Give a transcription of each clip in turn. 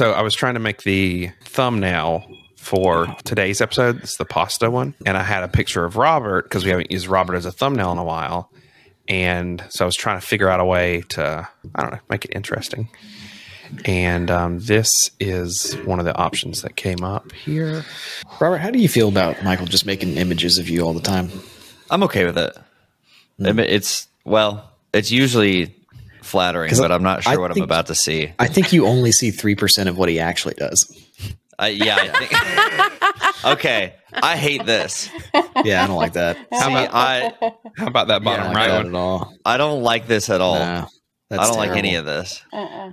So I was trying to make the thumbnail for today's episode. It's the pasta one, and I had a picture of Robert because we haven't used Robert as a thumbnail in a while. And so I was trying to figure out a way to, I don't know, make it interesting. And um, this is one of the options that came up here. Robert, how do you feel about Michael just making images of you all the time? I'm okay with it. I mean, It's well, it's usually flattering, 'Cause but I'm not sure I what I'm about to see. I think you only see 3% of what he actually does. Uh, yeah, I think. okay, I hate this. Yeah, I don't like that. See, I How about that bottom I don't right one? at all. I don't like this at all. Nah, that's I don't like any of this.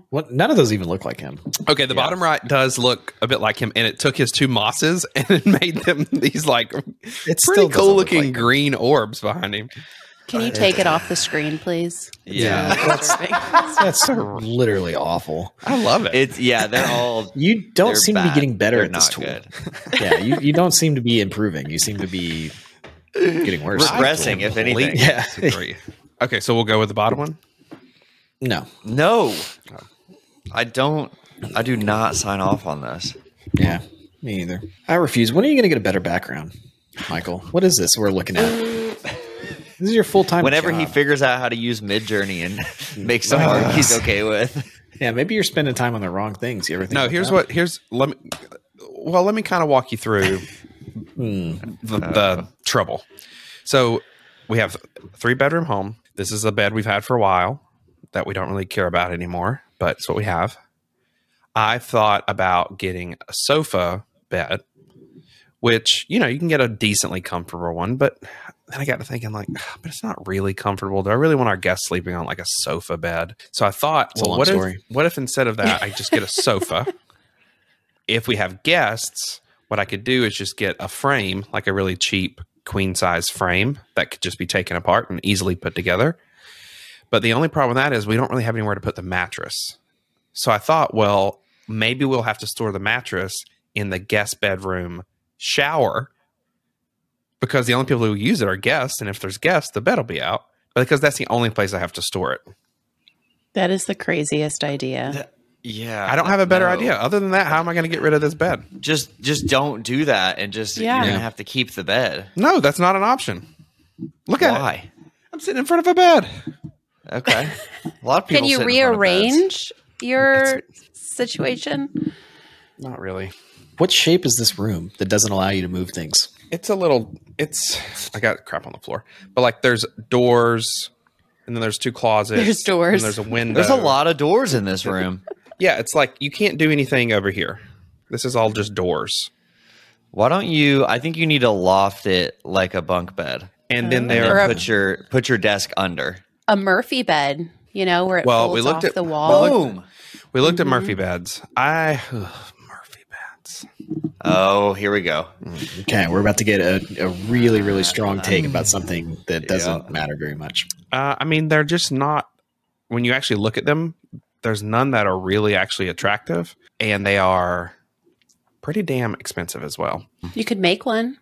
What, none of those even look like him. Okay, the bottom right does look a bit like him, and it took his two mosses and it made them these like it's pretty still cool looking like him. green orbs behind him. Can you take it off the screen, please? Yeah, That's literally awful. I love it. it's yeah. They're all. You don't they're seem to be getting better They're at this tool. Yeah, you, you don't seem to be improving. You seem to be getting worse. Regressing, if anything. Yeah. Okay, so we'll go with the bottom one. No. No, I don't. I do not sign off on this. Yeah, me either. I refuse. When are you going to get a better background, Michael? What is this we're looking at? This is your full time. Whenever he figures out how to use Midjourney and make some art he's okay with. yeah, maybe you're spending time on the wrong things. You ever think? No, here's that? what here's let me well, let me kind of walk you through Hmm. the, the trouble. So we have three bedroom home. This is a bed we've had for a while that we don't really care about anymore, but it's what we have. I thought about getting a sofa bed, which you know you can get a decently comfortable one, but then I got to thinking like, but it's not really comfortable. Do I really want our guests sleeping on like a sofa bed? So I thought, It's well, what story. if what if instead of that I just get a sofa? if we have guests, what I could do is just get a frame, like a really cheap queen size frame that could just be taken apart and easily put together. But the only problem with that is we don't really have anywhere to put the mattress. So I thought, well, maybe we'll have to store the mattress in the guest bedroom shower because the only people who use it are guests. And if there's guests, the bed will be out. But because that's the only place I have to store it. That is the craziest idea. Yeah, I don't have a better no. idea. Other than that, how am I going to get rid of this bed? Just just don't do that, and just Yeah. you're gonna have to keep the bed. No, that's not an option. Look at it. Why? I'm sitting in front of a bed. Okay. A lot of people. Can you sit in front of beds. rearrange your situation? Not really. What shape is this room that doesn't allow you to move things? It's a little. It's. I got crap on the floor, but like there's doors, and then there's two closets. There's doors. And there's a window. There's a lot of doors in this room. Yeah, it's like you can't do anything over here. This is all just doors, Why don't you? I think you need to loft it like a bunk bed, and then there. Or then a- put your put your desk under. A Murphy bed, you know, where it Well, folds we looked off at- the wall. Boom. we looked at mm-hmm. Murphy beds. I ugh, Murphy beds. Oh, here we go. Okay, we're about to get a, a really, really strong take about something that doesn't Yeah. matter very much. Uh, I mean, they're just not. When you actually look at them, there's none that are really actually attractive, and they are pretty damn expensive as well. You could make one.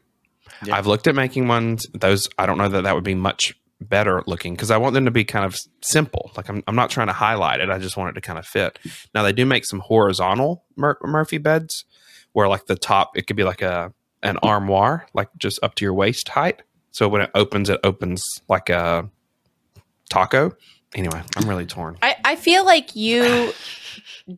I've looked at making ones. Those I don't know that that would be much better looking because I want them to be kind of simple. Like I'm, I'm not trying to highlight it. I just want it to kind of fit. Now they do make some horizontal Mur- Murphy beds where like the top it could be like a an armoire, like just up to your waist height. So when it opens, it opens like a taco. Anyway, I'm really torn. I, I feel like you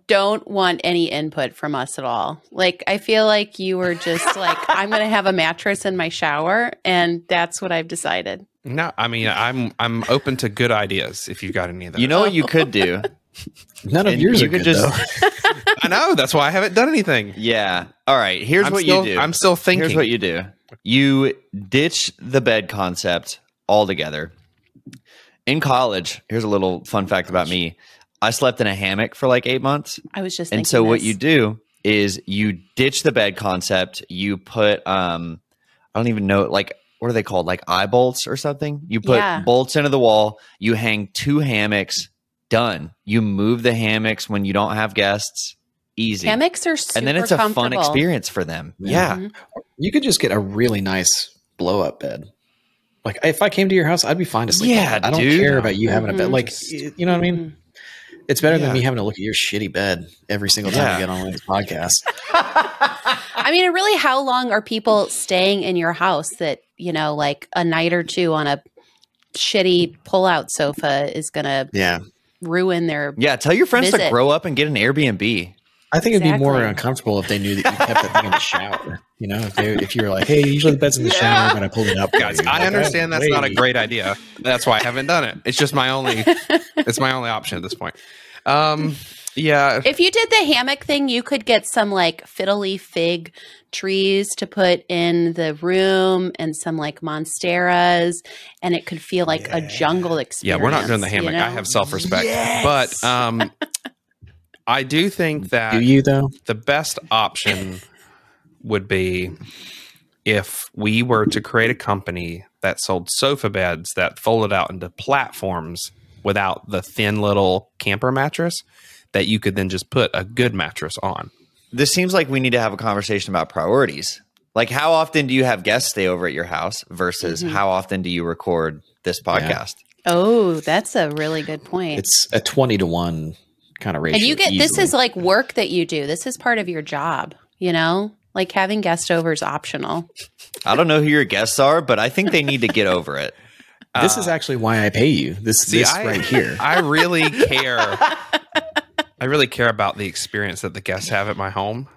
don't want any input from us at all. Like, I feel like you were just like, I'm going to have a mattress in my shower, and that's what I've decided. No, I mean I'm I'm open to good ideas if you've got any of those. You know what you could do? None of And yours you are could good, just- though. I know that's why I haven't done anything. Yeah. All right. Here's I'm what still, you do. I'm still thinking. Here's what you do. You ditch the bed concept altogether. In college, here's a little fun fact about me. I slept in a hammock for like eight months. I was just and thinking so what you do is you ditch the bed concept. You put um I don't even know like what are they called? Like eye bolts or something? You put Yeah. bolts into the wall, you hang two hammocks, done. You move the hammocks when you don't have guests. Easy. hammocks are super and then it's a fun experience for them. Yeah. Yeah. You could just get a really nice blow up bed. Like if I came to your house, I'd be fine to sleep. Yeah. I don't dude. care about you having a bed. Mhm. Like you know what I mean? It's better Yeah. than me having to look at your shitty bed every single time Yeah. I get on one podcast. I mean, really, how long are people staying in your house that, you know, like a night or two on a shitty pull-out sofa is going to Yeah. ruin their Yeah, tell your friends to grow up and get an Airbnb. I think it'd be more uncomfortable if they knew that you kept that thing in the shower. You know, if, they, if you were like, "Hey, usually the bed's in the shower," but I pulled it up. Guys, you." I Like, understand oh, that's not a great idea. That's why I haven't done it. It's just my only it's my only option at this point. Um yeah, If you did the hammock thing, you could get some like fiddle leaf fig trees to put in the room and some like monsteras, and it could feel like a jungle experience. yeah, we're not doing the you hammock. know? I have self-respect. But um I do think that Do you though? the best option would be if we were to create a company that sold sofa beds that folded out into platforms without the thin little camper mattress that you could then just put a good mattress on. This seems like we need to have a conversation about priorities. Like, how often do you have guests stay over at your house versus Mm-hmm. how often do you record this podcast? Oh, that's a really good point. It's a twenty to one kind of ratio. and you get this is like work that you do. This is part of your job. You know, like having guest over is optional. I don't know who your guests are, but I think they need to get over it. This is actually why I pay you. This See, this I, right here. I really care. I really care about the experience that the guests have at my home.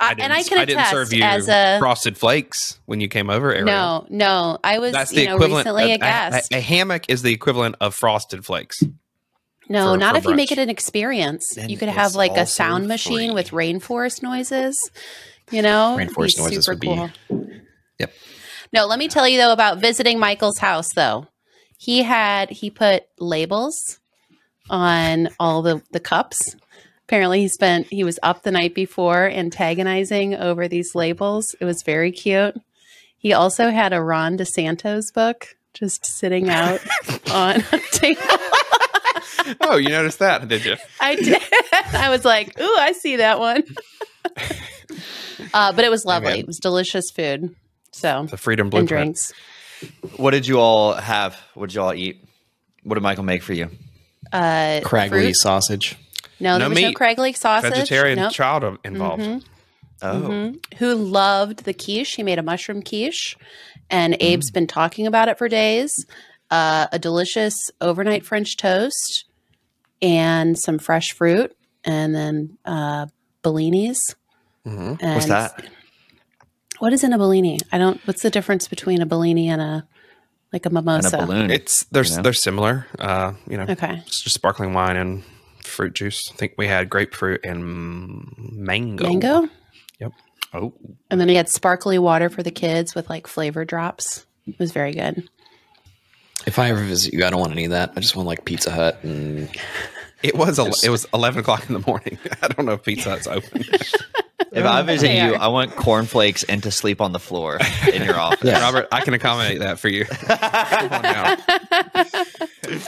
I, didn't, and I can I didn't serve you as a frosted flakes when you came over. Ariel. no, no. I was that's you the know equivalent. recently a a, guest. a hammock is the equivalent of frosted flakes. No, for- not for if you make it an experience. Then you could have like a sound machine free. with rainforest noises. You know, Rainforest Be noises super would be- cool. Yep. No, let me tell you though about visiting Michael's house though. He had he put labels on all the the cups. Apparently he spent he was up the night before antagonizing over these labels. It was very cute. He also had a Ron DeSantis book just sitting out on a table. Oh, you noticed that, did you? I did. I was like, "Ooh, I see that one." uh, but it was lovely. Okay. It was delicious food. So The Freedom and Blueprint. drinks. What did you all have? What did you all eat? What did Michael make for you? Uh, Craggley fruit. sausage. No, No there was no meat. Sausage. Vegetarian Nope. child involved. Mhm. Oh, Mhm. Who loved the quiche? He made a mushroom quiche, and Mm. Abe's been talking about it for days. Uh, a delicious overnight French toast, and some fresh fruit, and then uh, bellinis. Mhm. And what's that? What is in a bellini? I don't. What's the difference between a bellini and a like a mimosa? And mimosa? a balloon. It's they're You know? they're similar. Uh, you know, Okay. it's just sparkling wine and fruit juice. I think we had grapefruit and mango. Mango, Yep. Oh, and then we had sparkly water for the kids with like flavor drops. It was very good. If I ever visit you, I don't want any of that. I just want like Pizza Hut and it was el- Just- it was eleven o'clock in the morning. I don't know if Pizza Hut's open. if I visit you. I want cornflakes and to sleep on the floor in your office. Yeah. Robert, I can accommodate that for you. Come on now.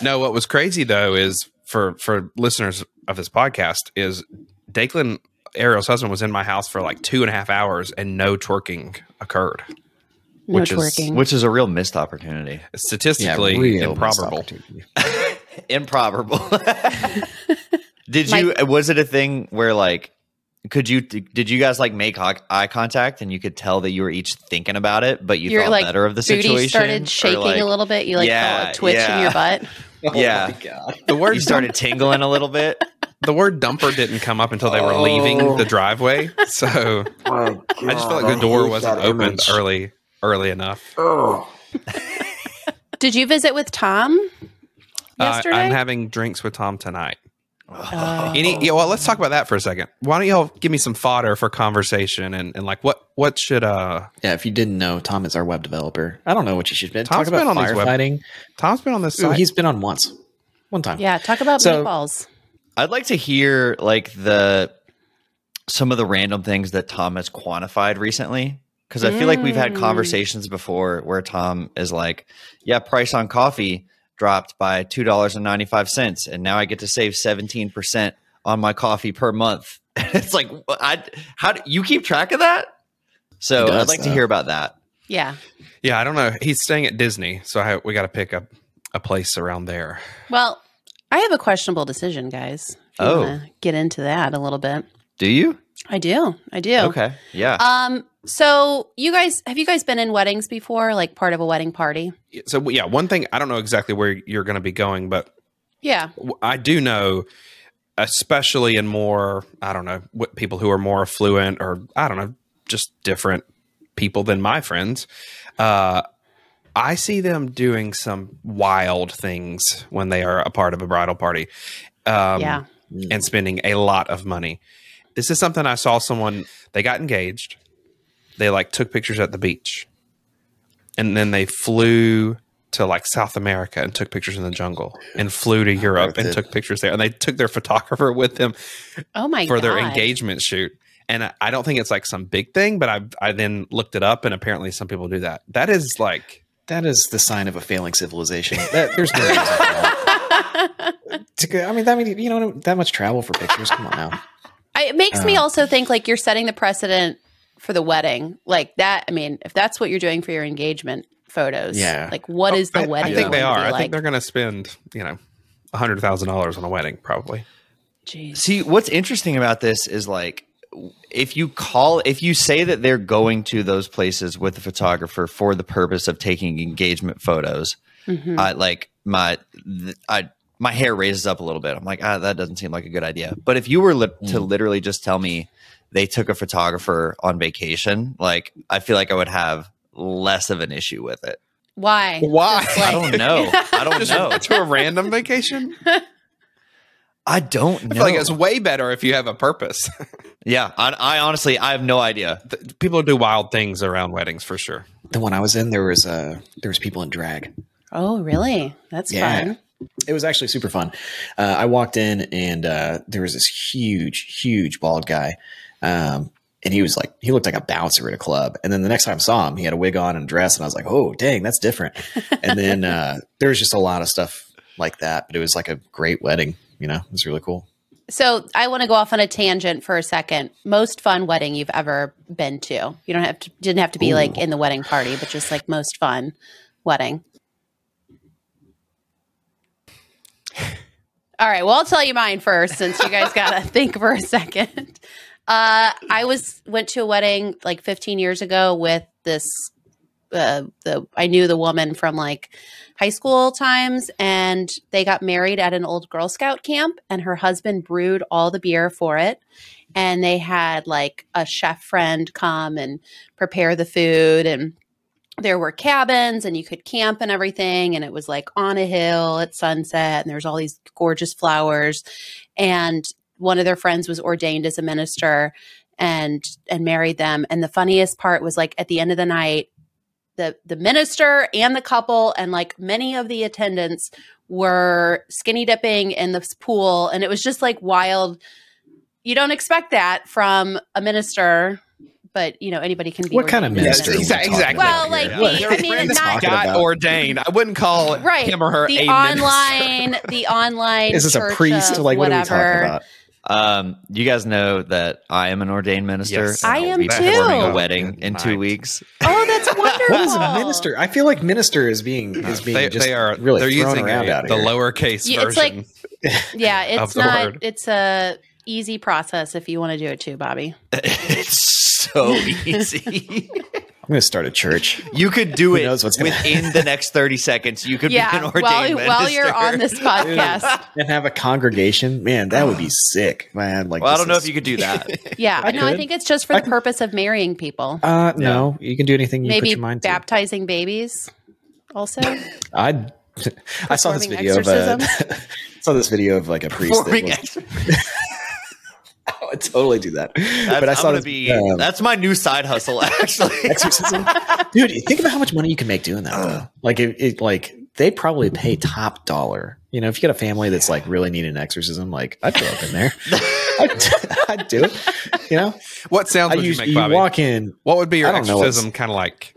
no, what was crazy though is for for listeners of this podcast is Daklin Ariel's husband was in my house for like two and a half hours and no twerking occurred. No Which is- Which is a real missed opportunity. Statistically real improbable. opportunity. Improbable. did you? Was it a thing where like? Could you? Did you guys like make eye eye contact and you could tell that you were each thinking about it, but you Your thought like better of the booty situation? started shaking like, a little bit. You like Yeah, felt a twitch yeah. in your butt. Yeah. Oh my The word You started tingling a little bit. the word dumper didn't come up until they were leaving the driveway. So I just felt like the door wasn't opened early early enough. Did you visit with Tom Uh, yesterday? I'm having drinks with Tom tonight. Oh. Any yeah, well, let's talk about that for a second. Why don't y'all give me some fodder for conversation and, and like what what should uh Yeah, if you didn't know, Tom is our web developer. I don't know what you should be. Tom's Talk about been on these web- Tom's been on this Ooh, he's been on once, one time. yeah, talk about So- meatballs. I'd like to hear like the some of the random things that Tom has quantified recently because I feel like we've had Mm. conversations before where Tom is like, "Yeah, price on coffee dropped by two dollars and ninety five cents, and now I get to save seventeen percent on my coffee per month." it's like, I how do you keep track of that? So does, I'd like to hear about that. Yeah. yeah, I don't know. He's staying at Disney, so I, we got to pick up a place around there. Well, I have a questionable decision, guys. If you Oh. get into that a little bit. Do you? I do. I do. Okay. Yeah. Um. So, you guys, have you guys been in weddings before? Like part of a wedding party? So yeah, one thing I don't know exactly where you're going to be going, but Yeah. I do know, especially in more I don't know what people who are more affluent or I don't know just different people than my friends. Uh, I see them doing some wild things when they are a part of a bridal party. Um, yeah. and spending a lot of money. This is something I saw someone they got engaged. They like took pictures at the beach. And then they flew to like South America and took pictures in the jungle and flew to Europe and took pictures there. And they took their photographer with them Oh my for god. their engagement shoot. And I- I don't think it's like some big thing, but I I then looked it up and apparently some people do that. That is like That is the sign of a failing civilization. That, there's no reason. To I mean, that mean you know that much travel for pictures. Come on now. It makes me Uh. also think like you're setting the precedent for the wedding. Like that. I mean, if that's what you're doing for your engagement photos, Yeah. Like, what is the I, wedding? I think they are. I like? think they're going to spend, you know, a hundred thousand dollars on a wedding probably. Jeez. See, what's interesting about this is like if you call if you say that they're going to those places with the photographer for the purpose of taking engagement photos, Mhm. I like my th- I my hair raises up a little bit. I'm like, ah, that doesn't seem like a good idea. But if you were li- to literally just tell me they took a photographer on vacation, like I feel like I would have less of an issue with it. Why? Why? Just I don't know. I don't Just know. to a random vacation? I don't know. I feel like it's way better if you have a purpose. yeah, I, I honestly I have no idea. Th- People do wild things around weddings for sure. The one I was in, there was uh, there was people in drag. Oh, really? That's Yeah. fun. It was actually super fun. Uh, I walked in and uh, there was this huge, huge bald guy. Um, and he was like, he looked like a bouncer at a club. And then the next time I saw him, he had a wig on and a dress. And I was like, oh, dang, that's different. and then uh, there was just a lot of stuff like that. But it was like a great wedding. You know, it was really cool. So I want to go off on a tangent for a second. Most fun wedding you've ever been to? You don't have to didn't have to be like in the wedding party, but just like most fun wedding. All right. Well, I'll tell you mine first, since you guys got to think for a second. Uh, I was went to a wedding like 15 years ago with this. Uh, the I knew the woman from like high school times, and they got married at an old Girl Scout camp, and her husband brewed all the beer for it. And they had like a chef friend come and prepare the food, and there were cabins, and you could camp and everything. And it was like on a hill at sunset, and there was all these gorgeous flowers. And one of their friends was ordained as a minister and and married them. And the funniest part was like at the end of the night, the the minister and the couple and like many of the attendants were skinny dipping in this pool and it was just like wild you don't expect that from a minister but you know anybody can be What kind of minister? a are Exactly. Well, about like here? the- I mean, what not- got about? ordained. I wouldn't call right him or her the a online minister. the online Is this a priest? of Like, what are we whatever. talking about? Um, you guys know that I am an ordained minister. Yes. I am too. performing a wedding good in two weeks. oh that's wonderful What is a minister? I feel like minister is being is being They, just they are really they're using around a- out the here. lowercase Yeah, it's version. yeah it's not word. it's a easy process if you want to do it too bobby it's so easy. I'm going to start a church. you could do it knows what's within the next 30 seconds. You could be an yeah ordained while, minister. while you're on this podcast and have a congregation. Man, that would be sick. Man, like Well, I don't know is- if you could do that. yeah I no i think it's just for I the can- purpose of marrying people Uh, no, you can do anything you put maybe your mind to. baptizing babies also I I saw this Performing video of a, saw this video of like a priest. That was, ex- I would totally do that. That's, but I saw this, be. um, that's my new side hustle, actually. exorcism, dude. Think about how much money you can make doing that. Though. Like it, it, like they probably pay top dollar. You know, if you got a family that's like really needing an exorcism, like I'd go up in there. I'd, I'd do it. You know, what sounds I would you make, you Bobby? walk in, what would be your I don't know what's- exorcism kind of like?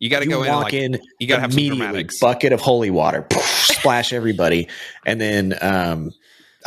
You got to go in. walk Like, in, you gotta have some dramatics. bucket of holy water, poof, splash everybody, and then um,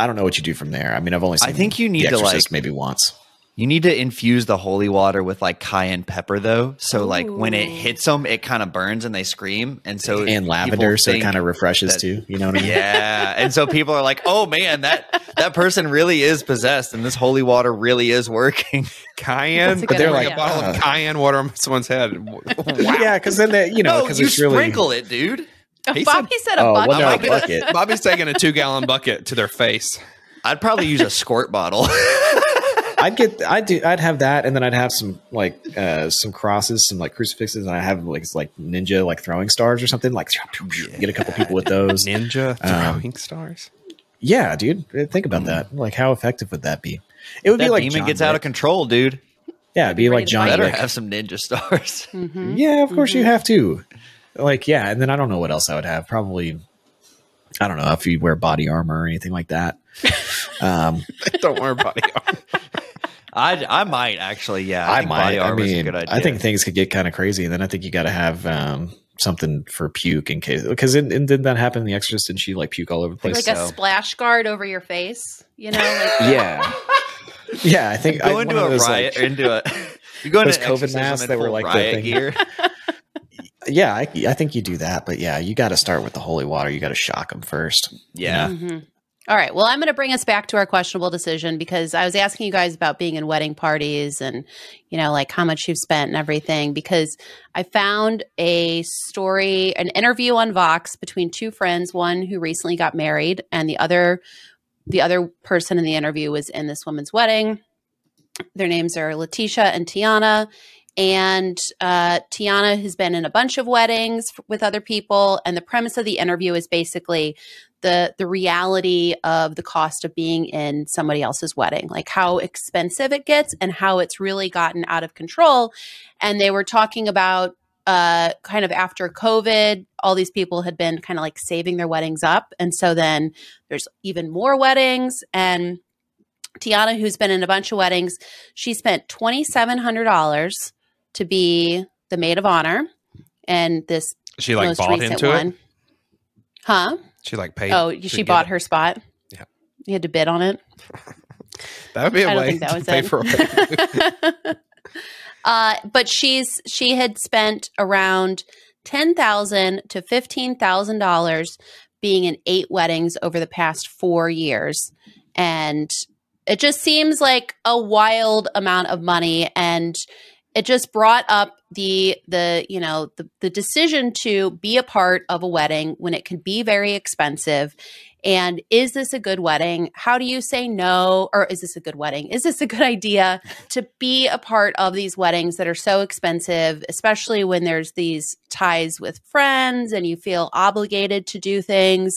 I don't know what you do from there. I mean, I've only seen I think you need to, like- maybe once. You need to infuse the holy water with like cayenne pepper though. So like when it hits them, it kind of burns and they scream. And so and lavender, so it kind of refreshes that- too. You know what I mean? yeah. And so people are like, "Oh man, that that person really is possessed, and this holy water really is working." Cayenne, but they're idea. like a bottle of Uh. cayenne water on someone's head. Wow. Yeah, because then they, you know, no, you it's really sprinkle it, dude. He Bobby said, a Oh, bucket. well, no, a bucket. Bobby's taking a two gallon bucket to their face. I'd probably use a squirt bottle. I'd get, I'd do, I'd have that, and then I'd have some like uh some crosses, some like crucifixes, and I have like like ninja like throwing stars or something. Like get a couple people with those. Ninja Um, throwing stars. Yeah, dude, think about that. Like, how effective would that be? It would that be like demon John gets out of control, dude. Yeah, it'd be Ready like to John. Better Wick. have some ninja stars. Mhm. Yeah, of course you Mhm. have to. Like, yeah, and then I don't know what else I would have. Probably, I don't know if you wear body armor or anything like that. Um, Don't worry about it. I I might actually, yeah. I, think might. Body I armor's a mean, good idea. I think things could get kind of crazy, and then I think you got to have um, something for puke in case. Because it, it, didn't that happen in The Exorcist? Didn't she like puke all over the place? Like a splash guard over your face, you know? Like, yeah, yeah. I think go I, into one a of those, riot like- or into a you go into Those COVID exorcism masks in that were full like the riot thing. gear. Yeah, I, I think you do that, but yeah, you got to start with the holy water. You got to shock them first. Yeah. Mhm. All right. Well, I'm going to bring us back to our questionable decision because I was asking you guys about being in wedding parties and, you know, like how much you've spent and everything. Because I found a story, an interview on Vox between two friends, one who recently got married, and the other, the other person in the interview was in this woman's wedding. Their names are Letitia and Tiana. And uh, Tiana has been in a bunch of weddings f- with other people. And the premise of the interview is basically the the reality of the cost of being in somebody else's wedding like how expensive it gets and how it's really gotten out of control and they were talking about uh kind of after covid all these people had been kind of like saving their weddings up and so then there's even more weddings and Tiana who's been in a bunch of weddings she spent $2700 to be the maid of honor and this She like bought into one it. huh She like paid. Oh, she bought her spot. Yeah. You had to bid on it. That would be a I way think that to was pay it. for a uh, but she's she had spent around ten thousand to fifteen thousand dollars being in eight weddings over the past four years, and it just seems like a wild amount of money and it just brought up the the you know the, the decision to be a part of a wedding when it can be very expensive. And is this a good wedding? How do you say no? Or is this a good wedding? Is this a good idea to be a part of these weddings that are so expensive especially when there's these ties with friends and you feel obligated to do things?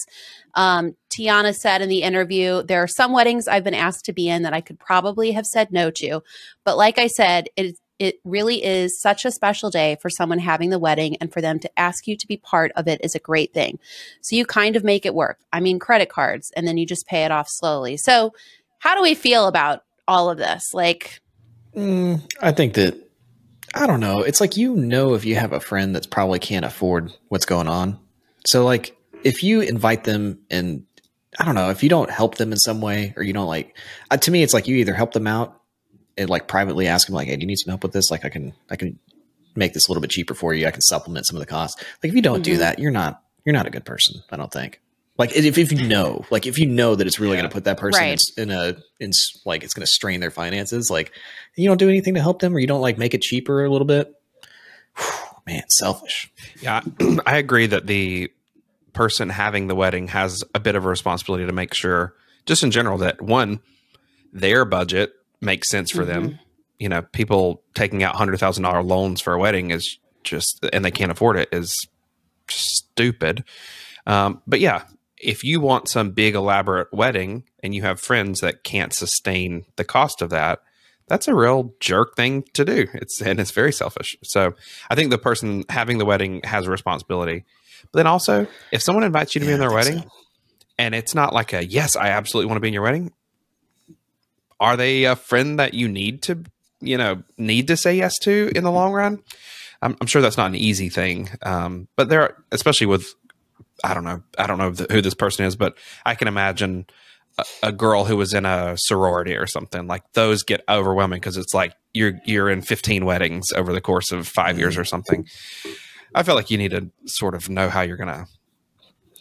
Um, Tiana said in the interview, there are some weddings I've been asked to be in that I could probably have said no to. But like I said, it, it really is such a special day for someone having the wedding and for them to ask you to be part of it is a great thing. So you kind of make it work. I mean, credit cards, and then you just pay it off slowly. So, how do we feel about all of this? Like, Mm, I think that I don't know. It's like you know if you have a friend that's probably can't afford what's going on. So like if you invite them and I don't know if you don't help them in some way or you don't like uh, to me it's like you either help them out and like privately ask them like hey do you need some help with this like I can I can make this a little bit cheaper for you I can supplement some of the costs like if you don't do Mhm. that you're not you're not a good person I don't think like if, if you know like if you know that it's really Yeah. going to put that person Right. in, in a in s- like it's going to strain their finances like you don't do anything to help them or you don't like make it cheaper a little bit man selfish Yeah, I agree that the person having the wedding has a bit of a responsibility to make sure, just in general, that one, their budget makes sense for them. You know, people taking out hundred thousand dollar loans for a wedding is just, and they can't afford it, is stupid. Um, but yeah, if you want some big elaborate wedding and you have friends that can't sustain the cost of that, that's a real jerk thing to do. It's and it's very selfish. So I think the person having the wedding has a responsibility. But then also, if someone invites you to be in their wedding and it's not like a yes, I absolutely want to be in your wedding, are they a friend that you need to, you know, need to say yes to in the long run? I'm, I'm sure that's not an easy thing. Um, but there, are, especially with, I don't know, I don't know who this person is, but I can imagine a, a girl who was in a sorority or something. Like those get overwhelming because it's like you're you're in 15 weddings over the course of 5 years or something. I feel like you need to sort of know how you're gonna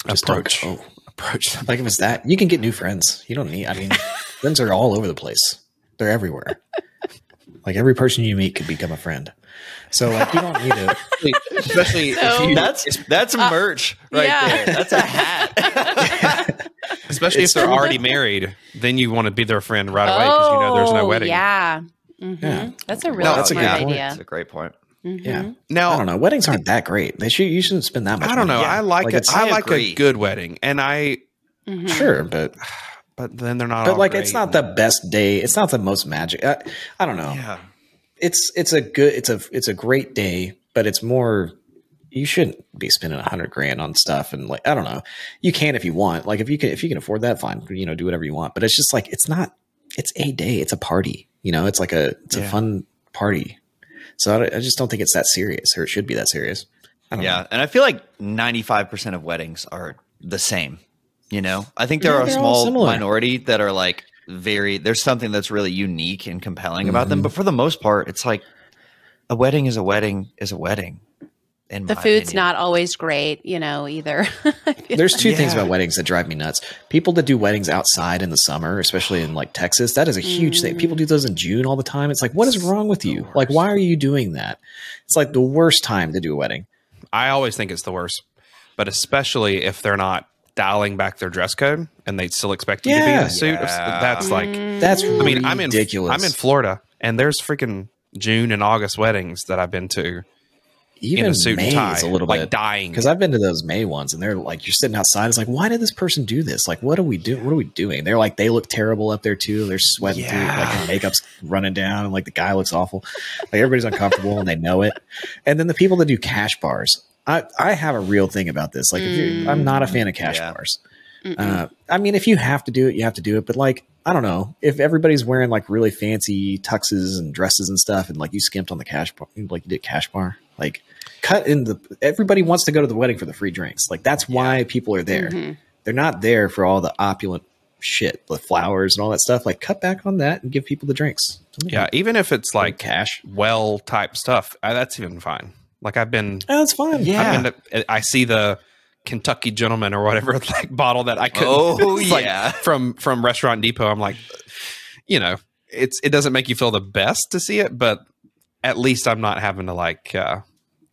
Just approach go. approach them. Like if it's that, you can get new friends. You don't need. I mean, friends are all over the place. They're everywhere. Like every person you meet could become a friend. So like you don't need to. especially So- if you, That's that's merch right yeah. there. That's a hat. especially if they're already married, then you want to be their friend right away because you know there's no Oh, wedding. Yeah. Mhm. Yeah. That's a really No, that's a smart good point. idea. That's a great point. Mhm. Yeah. Now I don't know. Weddings aren't that great. They should. You shouldn't spend that much. I don't know. money. I like, Like, a, it's- I I like a good wedding, and I Mhm. Sure, but but then they're not. but like it's not the best day. It's not the most magic. I, I don't know. Yeah. It's it's a good. It's a it's a great day, but it's more. You shouldn't be spending a hundred grand on stuff and like I don't know. You can if you want. Like if you can if you can afford that, fine. You know, do whatever you want. But it's just like it's not. It's a day. It's a party. You know, it's like a it's a fun party. So I, I just don't think it's that serious, or it should be that serious. Yeah, know. and I feel like ninety five percent of weddings are the same. You know, I think there Yeah, are a small minority that are like very. There's something that's really unique and compelling about them, Mhm. but for the most part, it's like a wedding is a wedding is a wedding. In The food's opinion. not always great, you know, either. There's two things about weddings that drive me nuts. People that do weddings outside in the summer, especially in like Texas, that is a huge thing. People do those in June all the time. It's like, what is wrong with you? Like, why are you doing that? It's like the worst time to do a wedding. I always think it's the worst, but especially if they're not dialing back their dress code and they still expect you to be in a suit. Yeah. That's like, mm. That's I mean, I'm in ridiculous. I'm in Florida, and there's freaking June and August weddings that I've been to Even in a suit May and tie, is a little like bit dying. because I've been to those May ones, and they're like, you're sitting outside. It's like, why did this person do this? Like, what are we doing? What are we doing? They're like, they look terrible up there too. They're sweating through, like their makeup's running down, and like the guy looks awful. Like everybody's uncomfortable, and they know it. And then the people that do cash bars, I I have a real thing about this. Like, if you I'm not a fan of cash Yeah. bars. Uh, I mean, if you have to do it, you have to do it. But like, I don't know if everybody's wearing like really fancy tuxes and dresses and stuff, and like you skimped on the cash bar, like you did cash bar, like cut in the. Everybody wants to go to the wedding for the free drinks. Like that's why people are there. Mhm. They're not there for all the opulent shit, the flowers and all that stuff. Like cut back on that and give people the drinks. yeah, even if it's like like cash. well type stuff, uh, that's even fine. Like I've been, Oh, that's fine. Yeah. I've been to, I see the Kentucky gentleman or whatever like bottle that I could. Oh, it's like yeah. from from Restaurant Depot. I'm like, you know, it's it doesn't make you feel the best to see it, but at least I'm not having to like, uh,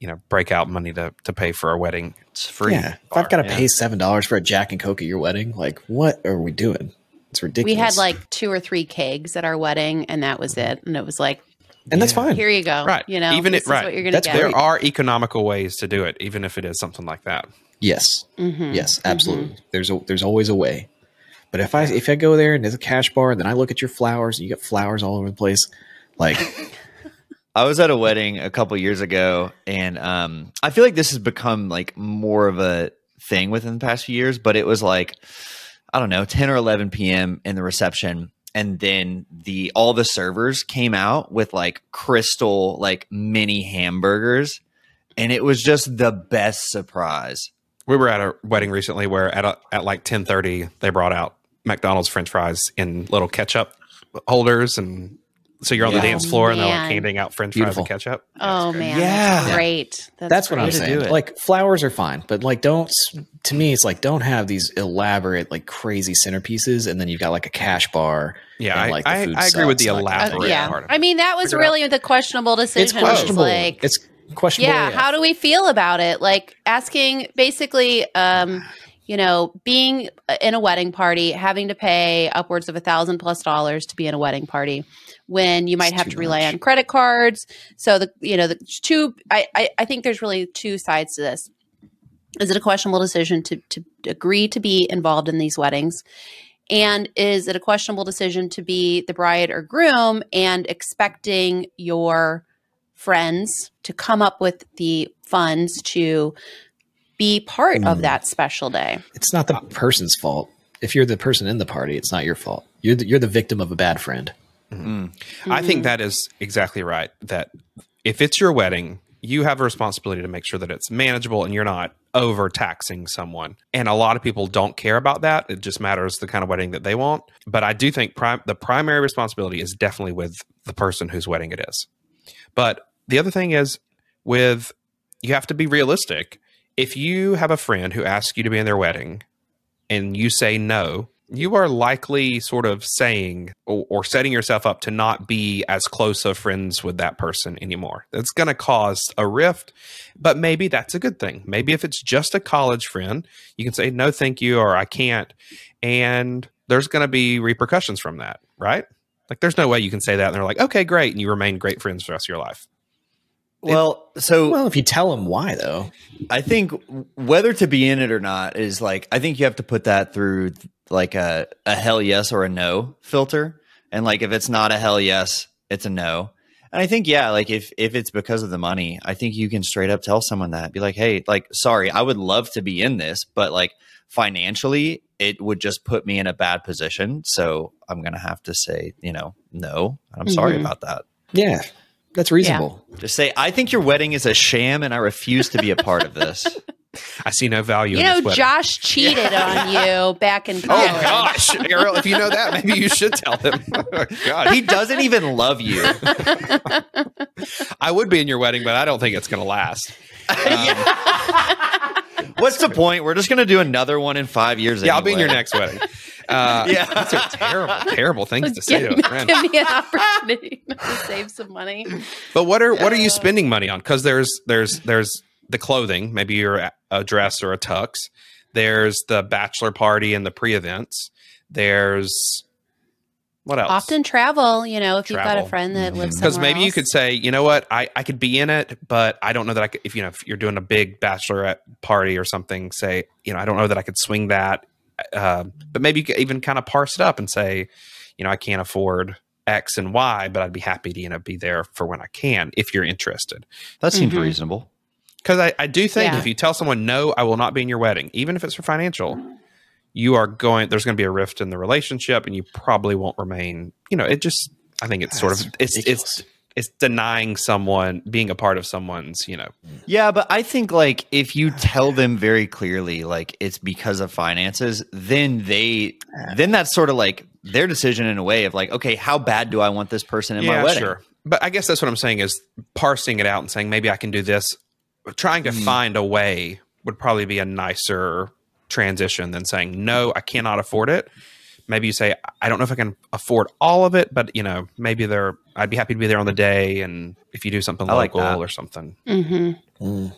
you know, break out money to to pay for a wedding. It's free. Yeah. If I've got to Yeah. pay seven dollars for a Jack and Coke at your wedding, like what are we doing? It's ridiculous. We had like two or three kegs at our wedding, and that was it. And it was like, and that's fine. here you go. Right. You know, Even this it- is right. what you're going to That's get. There are economical ways to do it, even if it is something like that. Yes. Mhm. Yes, absolutely. There's a there's always a way. But if I if I go there and there's a cash bar, and then I look at your flowers and you got flowers all over the place, like I was at a wedding a couple years ago, and um, I feel like this has become like more of a thing within the past few years. But it was like I don't know, ten or eleven p.m. in the reception, and then the all the servers came out with like crystal like mini hamburgers, and it was just the best surprise. We were at a wedding recently where at a, at like ten thirty they brought out McDonald's French fries in little ketchup holders, and so you're on Yeah. the dance floor and they're like handing out French Beautiful. fries and ketchup. Oh man, Yeah. that's great. That's, that's what I'm Way do saying. it. Like flowers are fine, but like don't to me it's like don't have these elaborate like crazy centerpieces, and then you've got like a cash bar. Yeah, and, I, like, the I, food I agree with the sucks, like, Uh, elaborate yeah, part of it. I mean that was Figure out- really the questionable decision. It's questionable. Like, it's questionable. yeah, how do we feel about it? Like asking, basically, um, you know, being in a wedding party, having to pay upwards of a thousand plus dollars to be in a wedding party, when you might It's have to rely much. on credit cards. So the you know the two, I, I I think there's really two sides to this. Is it a questionable decision to to agree to be involved in these weddings? And is it a questionable decision to be the bride or groom and expecting your friends to come up with the funds to be part of Mm. that special day? It's not the person's fault. If you're the person in the party, it's not your fault. You're the, you're the victim of a bad friend. I Mm-hmm. think that is exactly right. That if it's your wedding, you have a responsibility to make sure that it's manageable and you're not overtaxing someone. And a lot of people don't care about that. It just matters the kind of wedding that they want. But I do think prim- the primary responsibility is definitely with the person whose wedding it is. But the other thing is with you have to be realistic. If you have a friend who asks you to be in their wedding and you say no, you are likely sort of saying or, or setting yourself up to not be as close of friends with that person anymore. That's going to cause a rift, but maybe that's a good thing. Maybe if it's just a college friend, you can say no, thank you, or I can't, and there's going to be repercussions from that, right? Like, there's no way you can say that and they're like, okay, great, and you remain great friends for the rest of your life. Well, so Well, if you tell them why, though, I think whether to be in it or not is like I think you have to put that through like a, a hell yes or a no filter. And like if it's not a hell yes, it's a no. And I think yeah, like if if it's because of the money, I think you can straight up tell someone that. Be like, "Hey, like sorry, I would love to be in this, but like financially it would just put me in a bad position, so I'm going to have to say, you know, no. I'm sorry Mhm. about that." yeah, that's reasonable. Just say, "I think your wedding is a sham and I refuse to be a part of this." I see no value You in know, this wedding. Josh cheated on you back in college. Oh gosh, Ariel! If you know that, maybe you should tell him. God, he doesn't even love you. I would be in your wedding, but I don't think it's going to last. Um, What's the point? We're just going to do another one in five years. yeah, I'll be in your next wedding. Uh, Yeah. these are terrible, terrible things to say give, to me, a friend. give me an opportunity to save some money. But what are what are you spending money on? Because there's there's there's the clothing, maybe you're a- a dress or a tux. There's the bachelor party and the pre-events. There's what else? Often travel, you know, if you've got a friend that lives because somewhere maybe you could say, you know what, I, I could be in it, but I don't know that I could. If you know, if you're doing a big bachelorette party or something, say, you know, I don't know that I could swing that. Um, but maybe you could even kind of parse it up and say, you know, I can't afford X and Y, but I'd be happy to you know be there for when I can if you're interested. That seems Mhm. reasonable. Because I, I do think Yeah. if you tell someone no, I will not be in your wedding, even if it's for financial, you are going. There's going to be a rift in the relationship, and you probably won't remain. You know, it just. I think it's sort of That's it's ridiculous. it's it's denying someone being a part of someone's. You know, Yeah, but I think like if you tell them very clearly like it's because of finances, then they then that's sort of like their decision in a way of like, okay, how bad do I want this person in my wedding? sure. But I guess that's what I'm saying is parsing it out and saying maybe I can do this. Trying to mm-hmm. find a way would probably be a nicer transition than saying no, I cannot afford it. Maybe you say I don't know if I can afford all of it, but you know maybe there I'd be happy to be there on the day, and if you do something I like local that. or something. hmm Mm.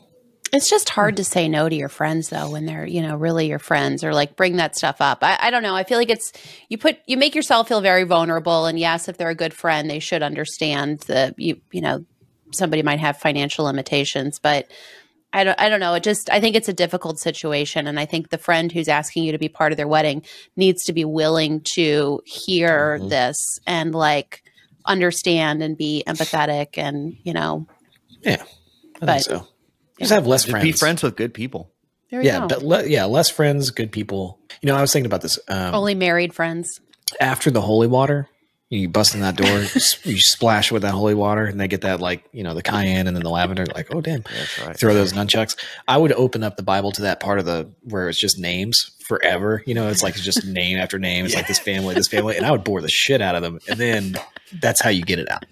It's just hard to say no to your friends though when they're, you know, really your friends or like bring that stuff up. I, I don't know. I feel like it's you put you make yourself feel very vulnerable. And yes, if they're a good friend, they should understand that you you know, somebody might have financial limitations. But I don't I don't know. It just I think it's a difficult situation. And I think the friend who's asking you to be part of their wedding needs to be willing to hear Mhm. this and like understand and be empathetic and, you know, Yeah, I But- think so. Just have less Just friends. be friends with good people. there Yeah, go. but le- yeah, less friends, good people. You know, I was thinking about this. Um, Only married friends. after the holy water, you bust in that door, you splash with that holy water, and they get that like you know the cayenne and then the lavender. Like, oh damn, That's right. throw those nunchucks. I would open up the Bible to that part of the where it's just names forever. You know, it's like just name after name. It's like this family, this family, and I would bore the shit out of them, and then that's how you get it out.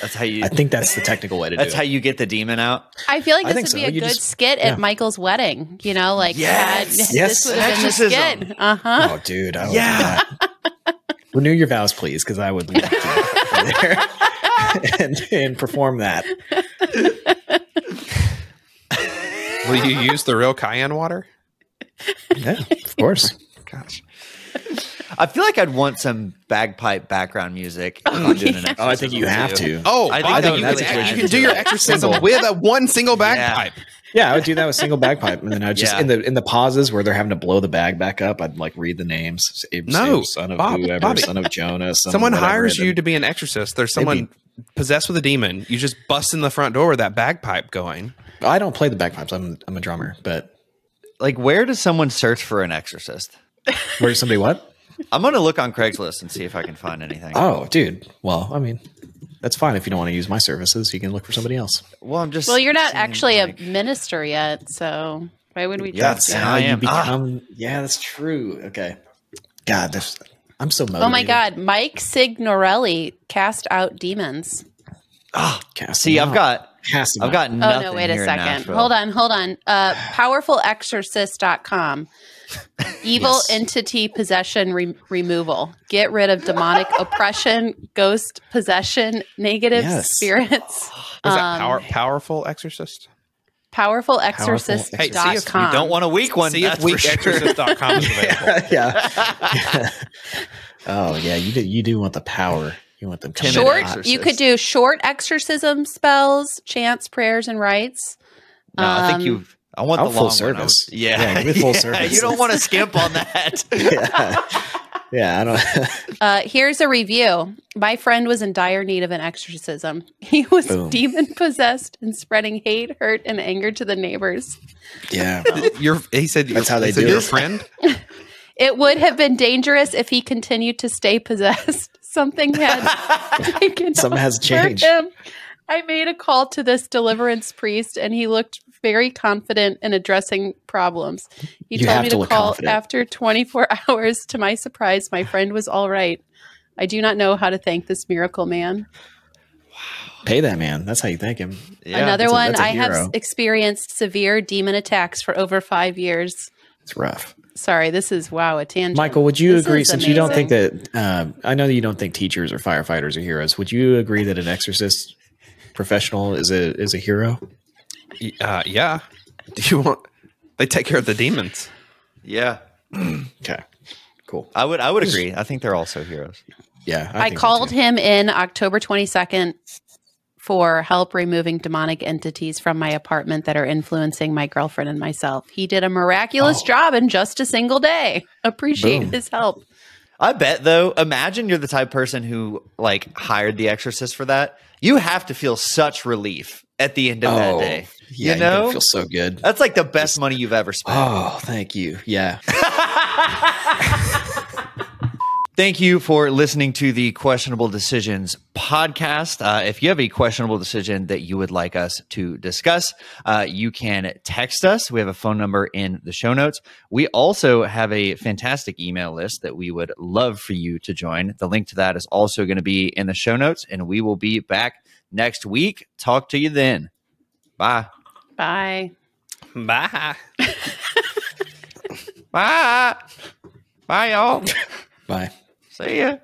That's how you I think that's the technical way to do it. that's do how it. you get the demon out. I feel like this would so. be a You good just- skit yeah. at Michael's wedding. You know, like Yes. had- Yes. this would have been the Exorcism. skit. Uh huh. Oh, dude, I Yeah. do that. Renew your vows, please, because I would love to be there and, and perform that. Will you use the real cayenne water? Yeah, of course. Gosh. I feel like I'd want some bagpipe background music. Oh, I'm doing an yeah. Oh, I think you have too. to. Oh, I think Bobby, that you, that's a good you can do your idea. exorcism Single. with a one single bagpipe. Yeah, I would do that with single bagpipe, and then I would just Yeah. in the in the pauses where they're having to blow the bag back up, I'd like read the names. Abe, No, Abe, son of Bob- whoever, Bobby. son of Jonah. Son Someone of hires you to be an exorcist. There's They'd someone possessed with a demon. You just bust in the front door with that bagpipe going. I don't play the bagpipes. I'm I'm a drummer, but Like, where does someone search for an exorcist? where somebody what? I'm gonna look on Craigslist and see if I can find anything. Oh, dude. Well, I mean, that's fine if you don't want to use my services. You can look for somebody else. Well, I'm just. Well, you're not actually like- a minister yet, so why would we? Yeah, trust that's- you? I you am. Ah. become. Yeah, that's true. Okay. God, there's, I'm so motivated. Oh my God, Mike Signorelli cast out demons. Ah, Cast see, them I've got. Has I've be. got Oh no, wait a second. Hold on, hold on. Uh powerfulexorcist.com. Evil Yes. entity possession re- removal. Get rid of demonic oppression, ghost possession, negative Yes. spirits. Is that Um, power, powerful exorcist? Powerfulexorcist.com. Hey, see if You don't want a weak one. See if for sure. weakexorcist.com is available. yeah. oh yeah, you do. You do want the power. You want them coming Timid in short hot. you could do short exorcism spells, chants, prayers, and rites. No, I think Um, you. I want I the full long one. Would- service. yeah, Yeah, give me full Yeah, service. You don't want to skimp on that. yeah. yeah, I don't. Uh, here's a review. My friend was in dire need of an exorcism. He was Boom. demon possessed and spreading hate, hurt, and anger to the neighbors. yeah, Your, he said That's how they he said do your it. friend. It would have been dangerous if he continued to stay possessed. Something had taken Something has changed. him. I made a call to this deliverance priest, and he looked very confident in addressing problems. He You told me to to call confident. after 24 hours. To my surprise, my friend was all right. I do not know how to thank this miracle man. pay that man. That's how you thank him. Yeah. Another that's one, that's a I have experienced severe demon attacks for over five years. It's rough. Sorry, this is wow, a tangent. Michael, would you This agree? Since you don't think that, um, I know that you don't think teachers or firefighters are heroes. Would you agree that an exorcist professional is a is a hero? Uh, yeah. Do you want? They take care of the demons. Yeah, Okay, cool. I would. I would agree. I think they're also heroes. Yeah, I, think so, called him in October 22nd for help removing demonic entities from my apartment that are influencing my girlfriend and myself. He did a miraculous Oh. job in just a single day. Appreciate Boom. his help. I bet though. Imagine you're the type of person who like hired the exorcist for that. You have to feel such relief at the end of that Oh, day. Yeah, you know, feel so good. that's like the best money you've ever spent. Oh, thank you. Yeah, Thank you for listening to the Questionable Decisions podcast. Uh, if you have a questionable decision that you would like us to discuss, uh, you can text us. We have a phone number in the show notes. We also have a fantastic email list that we would love for you to join. The link to that is also going to be in the show notes, and we will be back next week. Talk to you then. Bye. Bye. Bye. Bye. Bye, y'all. bye. See ya.